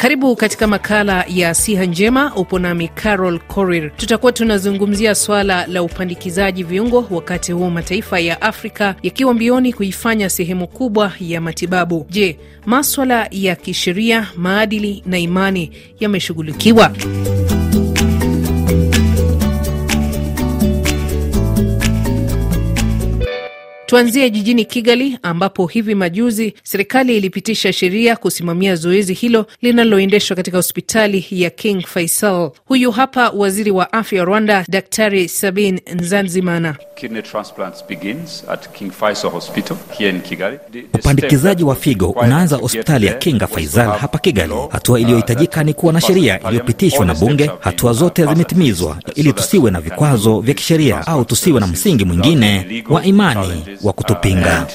Karibu katika makala ya siha njema. Upo nami Carol Korir. Tutakuwa tunazungumzia swala la upandikizaji viungo, wakati huu mataifa ya Afrika yakiwa mbioni kuifanya sehemu kubwa ya matibabu. Je, maswala ya kisheria, maadili na imani yameshughulikiwa? Tuanzie jijini Kigali ambapo hivi majuzi serikali ilipitisha sheria kusimamia zoezi hilo linaloendeshwa katika hospitali ya King Faisal. Huyu hapa waziri wa afya wa Rwanda, Daktari Sabin Nzanzimana. Upandikizaji wa figo unaanza hospitali ya King Faisal hapa Kigali. Hatua iliyohitajika ni kuwa na sheria iliyopitishwa na bunge. Hatua zote zimetimizwa ili tusiwe na vikwazo vya kisheria au tusiwe na msingi mwingine wa imani wa kutupinga.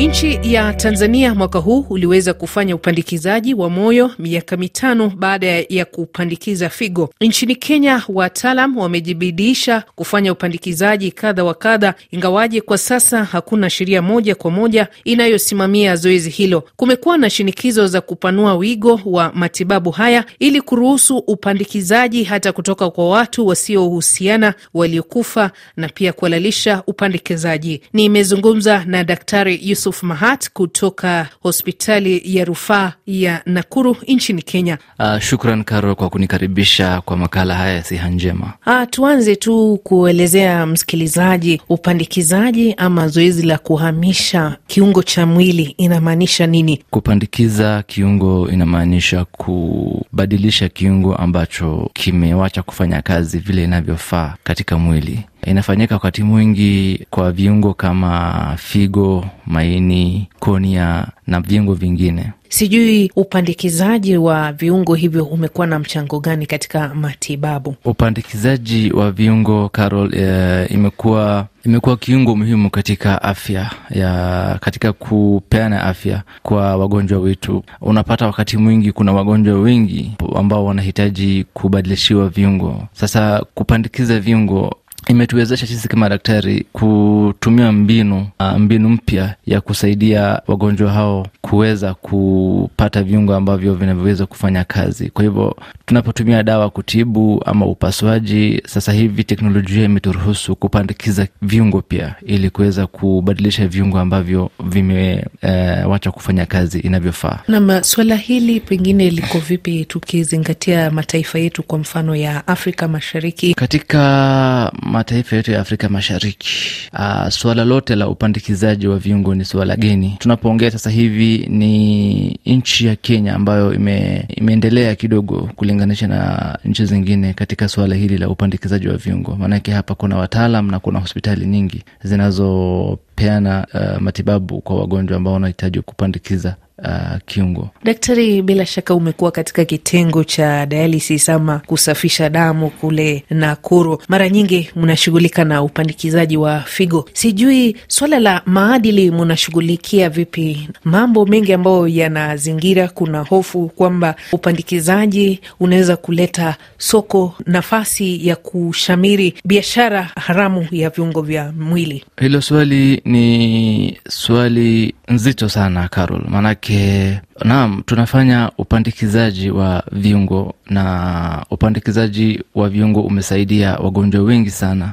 Nchi ya Tanzania mwaka huu uliweza kufanya upandikizaji wa moyo miaka mitano baada ya kupandikiza figo. Nchini Kenya, wataalam wamejibidisha kufanya upandikizaji kadha wa kadha, ingawaje kwa sasa hakuna sheria moja kwa moja inayosimamia zoezi hilo. Kumekuwa na shinikizo za kupanua wigo wa matibabu haya ili kuruhusu upandikizaji hata kutoka kwa watu wasiohusiana waliokufa na pia kuhalalisha upandikizaji. Nimezungumza na Daktari Yusuf Mahat kutoka hospitali ya rufaa ya Nakuru nchini Kenya. Uh, shukran Karo kwa kunikaribisha kwa makala haya ya siha njema. Uh, tuanze tu kuelezea msikilizaji upandikizaji ama zoezi la kuhamisha kiungo cha mwili inamaanisha nini? Kupandikiza kiungo inamaanisha kubadilisha kiungo ambacho kimewacha kufanya kazi vile inavyofaa katika mwili. Inafanyika wakati mwingi kwa viungo kama figo, maini, konia na viungo vingine. Sijui upandikizaji wa viungo hivyo umekuwa na mchango gani katika matibabu? Upandikizaji wa viungo Carol, e, imekuwa imekuwa kiungo muhimu katika afya ya katika kupeana afya kwa wagonjwa wetu. Unapata wakati mwingi kuna wagonjwa wengi ambao wanahitaji kubadilishiwa viungo. Sasa kupandikiza viungo imetuwezesha sisi kama daktari kutumia mbinu mbinu mpya ya kusaidia wagonjwa hao kuweza kupata viungo ambavyo vinavyoweza kufanya kazi. Kwa hivyo tunapotumia dawa kutibu ama upasuaji, sasa hivi teknolojia imeturuhusu kupandikiza viungo pia, ili kuweza kubadilisha viungo ambavyo vimewacha e, kufanya kazi inavyofaa. Nam, swala hili pengine liko vipi tukizingatia mataifa yetu, kwa mfano ya Afrika Mashariki? Katika mataifa yetu ya Afrika Mashariki, uh, suala lote la upandikizaji wa viungo ni suala geni. Tunapoongea sasa hivi ni nchi ya Kenya ambayo ime, imeendelea kidogo kulinganisha na nchi zingine katika suala hili la upandikizaji wa viungo, maanake hapa kuna wataalam na kuna hospitali nyingi zinazopeana uh, matibabu kwa wagonjwa ambao wanahitaji kupandikiza Uh, kiungo. Daktari, bila shaka umekuwa katika kitengo cha dialysis ama kusafisha damu kule Nakuru, mara nyingi mnashughulika na upandikizaji wa figo. Sijui swala la maadili mnashughulikia vipi? Mambo mengi ambayo yanazingira, kuna hofu kwamba upandikizaji unaweza kuleta soko, nafasi ya kushamiri biashara haramu ya viungo vya mwili. Hilo swali ni swali nzito sana Carol, maanake Naam, tunafanya upandikizaji wa viungo na upandikizaji wa viungo umesaidia wagonjwa wengi sana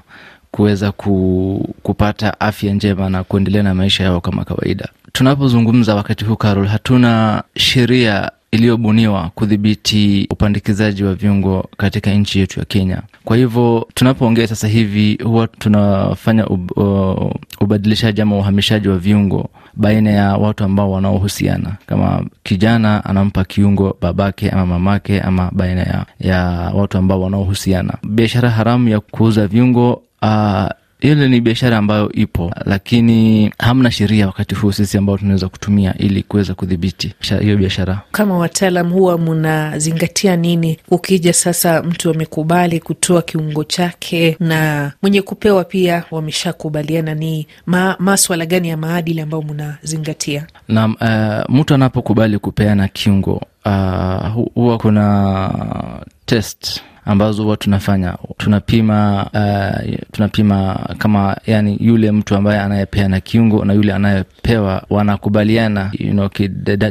kuweza ku, kupata afya njema na kuendelea na maisha yao kama kawaida. Tunapozungumza wakati huu Carol, hatuna sheria iliyobuniwa kudhibiti upandikizaji wa viungo katika nchi yetu ya Kenya. Kwa hivyo tunapoongea sasa hivi huwa tunafanya ub, uh, ubadilishaji ama uhamishaji wa viungo baina ya watu ambao wanaohusiana, kama kijana anampa kiungo babake ama mamake, ama baina ya, ya watu ambao wanaohusiana. Biashara haramu ya kuuza viungo uh, ile ni biashara ambayo ipo, lakini hamna sheria wakati huu sisi ambao tunaweza kutumia ili kuweza kudhibiti hiyo biashara. Kama wataalam, huwa mnazingatia nini? Ukija sasa, mtu amekubali kutoa kiungo chake na mwenye kupewa pia wameshakubaliana, ni ma, maswala gani ya maadili ambayo mnazingatia? Naam, uh, mtu anapokubali kupeana kiungo uh, huwa kuna test ambazo huwa tunafanya. Tunapima uh, tunapima kama yani yule mtu ambaye anayepeana kiungo na yule anayepewa wanakubaliana you know,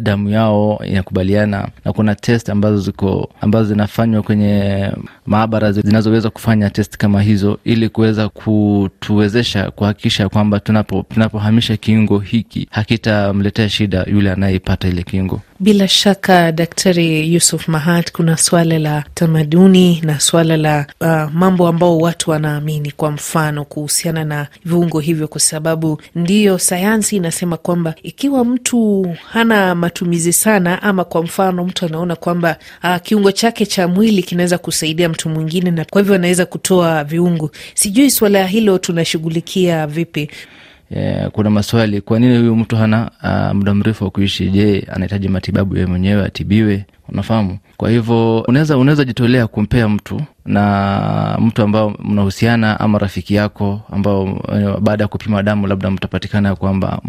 damu yao inakubaliana. Na kuna test ambazo ziko ambazo zinafanywa kwenye maabara zinazoweza kufanya test kama hizo ili kuweza kutuwezesha kuhakikisha kwamba tunapo tunapohamisha kiungo hiki hakitamletea shida yule anayeipata ile kiungo bila shaka Daktari Yusuf Mahat, kuna swala la tamaduni na swala la uh, mambo ambao watu wanaamini, kwa mfano kuhusiana na viungo hivyo, kwa sababu ndiyo sayansi inasema kwamba ikiwa mtu hana matumizi sana, ama kwa mfano mtu anaona kwamba uh, kiungo chake cha mwili kinaweza kusaidia mtu mwingine, na kwa hivyo anaweza kutoa viungo. Sijui swala hilo tunashughulikia vipi? Yeah, kuna maswali, kwa nini huyu mtu hana uh, muda mrefu wa kuishi? Je, anahitaji matibabu yeye mwenyewe atibiwe? Unafahamu? Kwa hivyo unaweza unaweza jitolea kumpea mtu na mtu ambao mnahusiana ama rafiki yako ambao baada ya kupima damu labda mtapatikana kwamba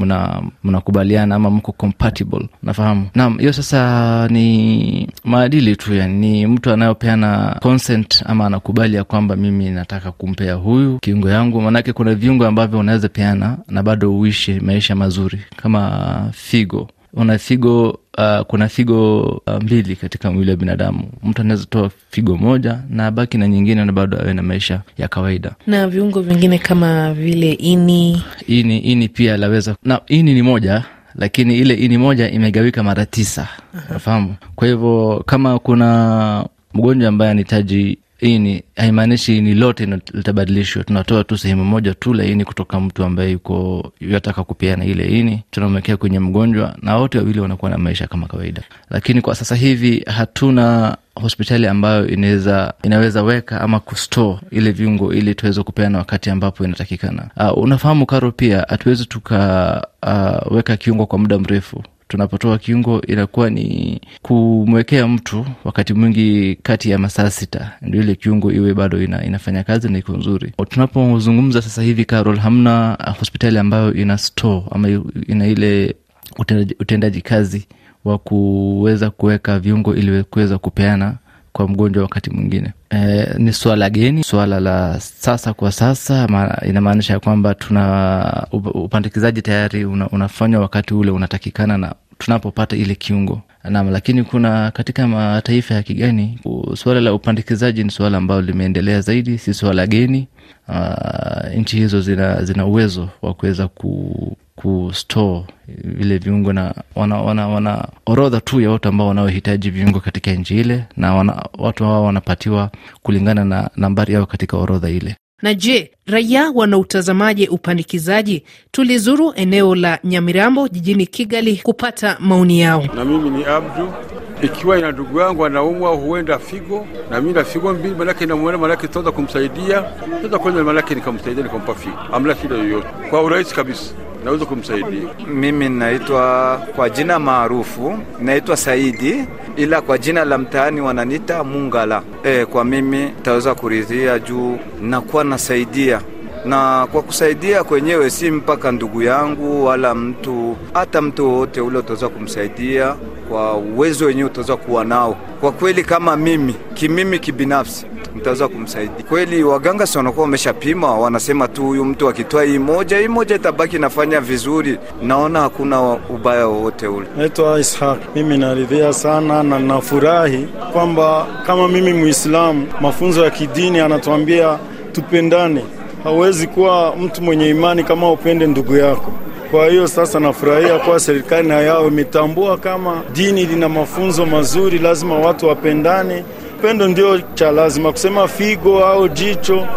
mnakubaliana ama mko compatible, nafahamu. Naam, hiyo sasa ni maadili tu, yani ni mtu anayopeana consent ama anakubali ya kwamba mimi nataka kumpea huyu kiungo yangu, maanake kuna viungo ambavyo unaweza peana na bado uishi maisha mazuri kama figo una figo uh, kuna figo uh, mbili katika mwili wa binadamu. Mtu anaweza toa figo moja na baki na nyingine na bado awe na maisha ya kawaida. Na viungo vingine kama vile ini, ini ini pia laweza na ini ni moja lakini ile ini moja imegawika mara tisa, nafahamu. Kwa hivyo kama kuna mgonjwa ambaye anahitaji ini haimaanishi ini lote litabadilishwa. Tunatoa tu sehemu moja tu la ini kutoka mtu ambaye yuko yataka kupeana ile ini, tunamwekea kwenye mgonjwa na wote wawili wanakuwa na maisha kama kawaida. Lakini kwa sasa hivi hatuna hospitali ambayo inaweza inaweza weka ama kustore ile viungo ili tuweze kupeana wakati ambapo inatakikana. Uh, unafahamu Karo, pia hatuwezi tukaweka uh, kiungo kwa muda mrefu tunapotoa kiungo inakuwa ni kumwekea mtu wakati mwingi kati ya masaa sita ndio ile kiungo iwe bado ina, inafanya kazi na iko nzuri. Tunapozungumza sasa hivi Carol, hamna hospitali ambayo ina store ama ina ile utendaji, utendaji kazi wa kuweza kuweka viungo ili kuweza kupeana kwa mgonjwa wakati mwingine. E, ni swala geni, swala la sasa kwa sasa ma, inamaanisha ya kwamba tuna upandikizaji tayari una, unafanywa wakati ule unatakikana na tunapopata ile kiungo nam, lakini kuna katika mataifa ya kigeni suala la upandikizaji ni suala ambalo limeendelea zaidi, si suala geni. Uh, nchi hizo zina, zina uwezo wa kuweza ku kustore vile viungo na wana, wana, wana orodha tu ya watu ambao wanaohitaji viungo katika nchi ile, na wana, watu hao wanapatiwa kulingana na nambari yao katika orodha ile. Na je, raia wanautazamaje upandikizaji? Tulizuru eneo la Nyamirambo jijini Kigali kupata maoni yao. Na mimi ni Abdu, ikiwa ina ndugu yangu anaumwa huenda figo. Na mimi na figo mbili, manake namwona, manake tutaweza kumsaidia, tutaweza kwenda, manake nikamsaidia, nikampa figo, amla shida yoyote, kwa urahisi kabisa naweza kumsaidia. Mimi naitwa kwa jina maarufu naitwa Saidi, ila kwa jina la mtaani wananita Mungala. E, kwa mimi taweza kuridhia juu nakuwa nasaidia na kwa kusaidia kwenyewe si mpaka ndugu yangu wala mtu hata mtu wowote ule utaweza kumsaidia kwa uwezo wenyewe utaweza kuwa nao. Kwa kweli, kama mimi kimimi kibinafsi mtaweza kumsaidia kweli. Waganga si wanakuwa wameshapima, wanasema tu huyu mtu akitoa hii moja, hii moja itabaki nafanya vizuri. Naona hakuna ubaya wowote ule. Naitwa Ishaq. Mimi naridhia sana na nafurahi kwamba kama mimi Muislamu, mafunzo ya kidini anatuambia tupendane. Hauwezi kuwa mtu mwenye imani kama upende ndugu yako. Kwa hiyo sasa nafurahia kuwa serikali na yao imetambua kama dini lina mafunzo mazuri, lazima watu wapendane. Upendo ndio cha lazima. Kusema figo au jicho,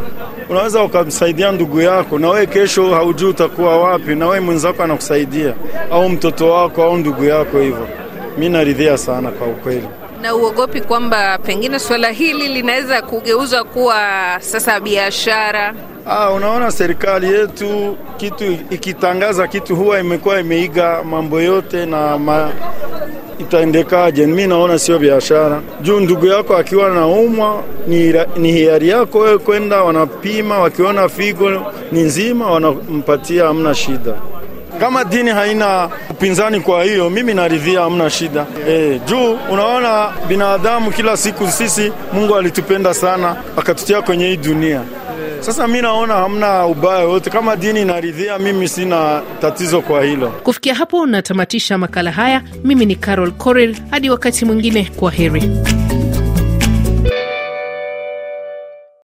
unaweza ukamsaidia ndugu yako, na wewe kesho haujui utakuwa wapi, na wewe mwenzako anakusaidia, au mtoto wako au ndugu yako. Hivyo mi naridhia sana kwa ukweli. Na uogopi kwamba pengine suala hili linaweza kugeuzwa kuwa sasa biashara? Ah, unaona serikali yetu kitu ikitangaza kitu huwa imekuwa imeiga mambo yote na ma, itaendekaje? Mi naona sio biashara. Juu ndugu yako akiwa naumwa ni, ni hiari yako wewe kwenda, wanapima, wakiona figo ni nzima wanampatia, hamna shida. Kama dini haina upinzani, kwa hiyo mimi naridhia, hamna shida e, juu unaona binadamu kila siku sisi, Mungu alitupenda sana akatutia kwenye hii dunia. Sasa mi naona hamna ubaya wote, kama dini inaridhia, mimi sina tatizo kwa hilo. Kufikia hapo natamatisha makala haya. Mimi ni Carol Corel, hadi wakati mwingine, kwa heri.